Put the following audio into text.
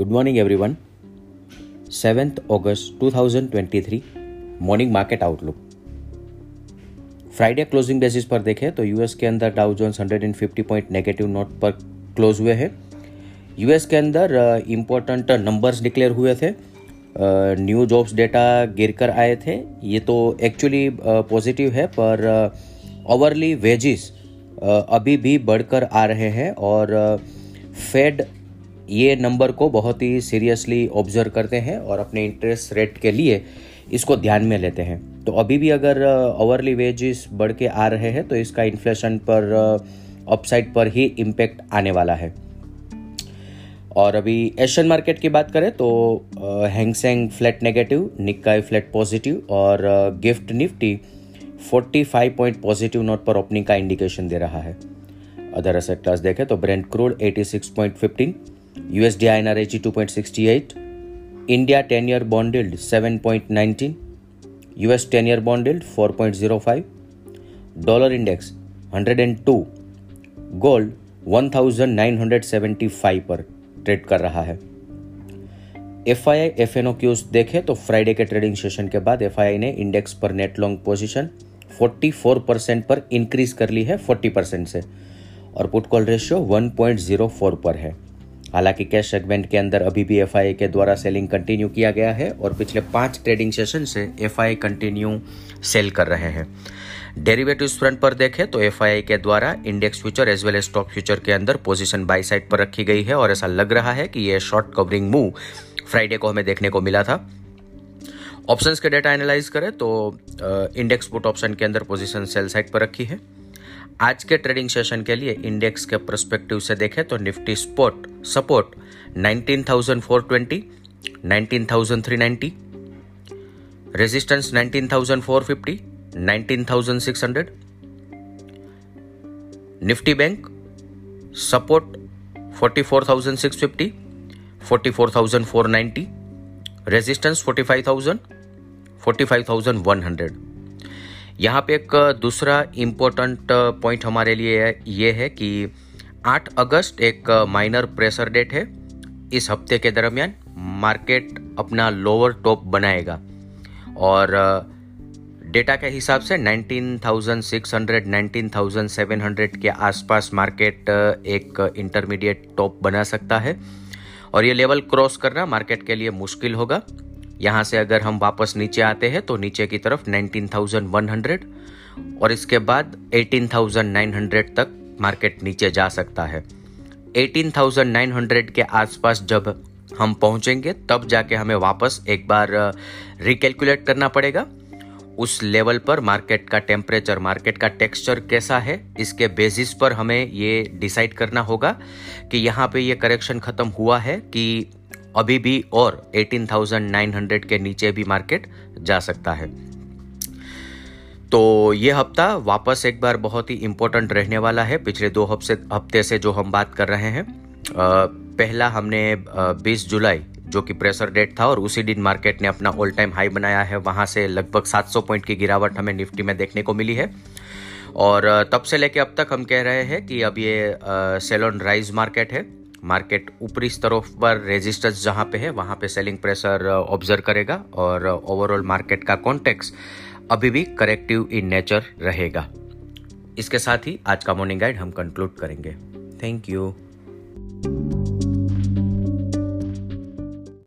Good morning everyone seventh August 2023 morning market outlook Friday closing basis पर देखें तो US के अंदर Dow Jones 150 point negative note पर क्लोज हुए हैं। यूएस के अंदर इंपॉर्टेंट नंबर्स डिक्लेयर हुए थे। न्यू जॉब्स डेटा गिर कर आए थे। ये तो एक्चुअली पॉजिटिव है, पर ओवरली वेजिस अभी भी बढ़कर आ रहे हैं और फेड ये नंबर को बहुत ही सीरियसली ऑब्ज़र्व करते हैं और अपने इंटरेस्ट रेट के लिए इसको ध्यान में लेते हैं। तो अभी भी अगर ओवरली वेजेस बढ़ के आ रहे हैं तो इसका इन्फ्लेशन पर अपसाइड पर ही इम्पैक्ट आने वाला है। और अभी एशियन मार्केट की बात करें तो Hang Seng flat negative Nikkei flat positive और gift Nifty 45 point positive note पर ओपनिंग का इंडिकेशन दे रहा है। अदर असेट क्लास देखें तो brent crude 86.15 USD INR AG 2.68, India 10 year bond yield 7.19, US 10 year bond yield 4.05, dollar index 102, gold 1975 पर trade कर रहा है। F I I F N O cues देखे तो फ्राइडे के ट्रेडिंग सेशन के बाद एफ़ आई आई ने इंडेक्स पर नेट लॉन्ग पोजीशन 44 परसेंट पर इंक्रीज कर ली है 40 परसेंट से। और पुट कॉल रेशियो 1.04 पर है। हालाँकि कैश सेगमेंट के अंदर अभी भी एफ़ के द्वारा सेलिंग कंटिन्यू किया गया है और पिछले पाँच ट्रेडिंग सेशन से एफ़ कंटिन्यू सेल कर रहे हैं। डेरिवेटिव फ्रंट पर देखें तो एफ़ के द्वारा index future as well as stock future के अंदर पोजीशन बाई साइड पर रखी गई है और ऐसा लग रहा है कि यह शॉर्ट कवरिंग मूव फ्राइडे को हमें देखने को मिला था। ऑप्शंस के डेटा एनालाइज करें तो इंडेक्स पुट ऑप्शन के अंदर पोजीशन सेल साइड पर रखी है। आज के ट्रेडिंग सेशन के लिए इंडेक्स के परस्पेक्टिव से देखें तो Nifty sport support 19,420, 19,390, resistance 19,450, 19,600, Nifty bank support 44,650, 44,490, resistance 45,000, 45,100 यहाँ पे एक दूसरा इम्पोर्टेंट पॉइंट हमारे लिए ये है कि 8 अगस्त एक माइनर प्रेशर डेट है। इस हफ़्ते के दरमियान मार्केट अपना लोअर टॉप बनाएगा। और डेटा के हिसाब से 19,600 19,700 के आसपास मार्केट एक इंटरमीडिएट टॉप बना सकता है। और ये लेवल क्रॉस करना मार्केट के लिए मुश्किल होगा। यहाँ से अगर हम वापस नीचे आते हैं तो नीचे की तरफ़ 19,100 और इसके बाद 18,900 तक मार्केट नीचे जा सकता है। 18,900 के आसपास जब हम पहुँचेंगे तब जाके हमें वापस एक बार रिकेलकुलेट करना पड़ेगा। उस लेवल पर मार्केट का टेम्परेचर मार्केट का टेक्सचर कैसा है इसके बेसिस पर हमें ये डिसाइड करना होगा कि यहाँ पे ये करेक्शन खत्म हुआ है कि अभी भी और 18,900 के नीचे भी मार्केट जा सकता है। तो ये हफ़्ता वापस एक बार बहुत ही इंपॉर्टेंट रहने वाला है। पिछले दो हफ़्ते हफ़्ते से जो हम बात कर रहे हैं पहला हमने 20 जुलाई जो कि प्रेशर डेट था और उसी दिन मार्केट ने अपना ऑल टाइम हाई बनाया है। वहाँ से लगभग 700 पॉइंट की गिरावट हमें निफ्टी में देखने को मिली है। और तब से लेके अब तक हम कह रहे हैं कि अब ये सेलोन राइज मार्केट है। मार्केट ऊपरी स्तरों पर रेजिस्टेंस जहाँ पे है, वहाँ पे सेलिंग प्रेशर ऑब्ज़र्व करेगा और ओवरऑल मार्केट का कॉन्टेक्स अभी भी करेक्टिव इन नेचर रहेगा। इसके साथ ही आज का मॉर्निंग गाइड हम कंक्लूड करेंगे। Thank you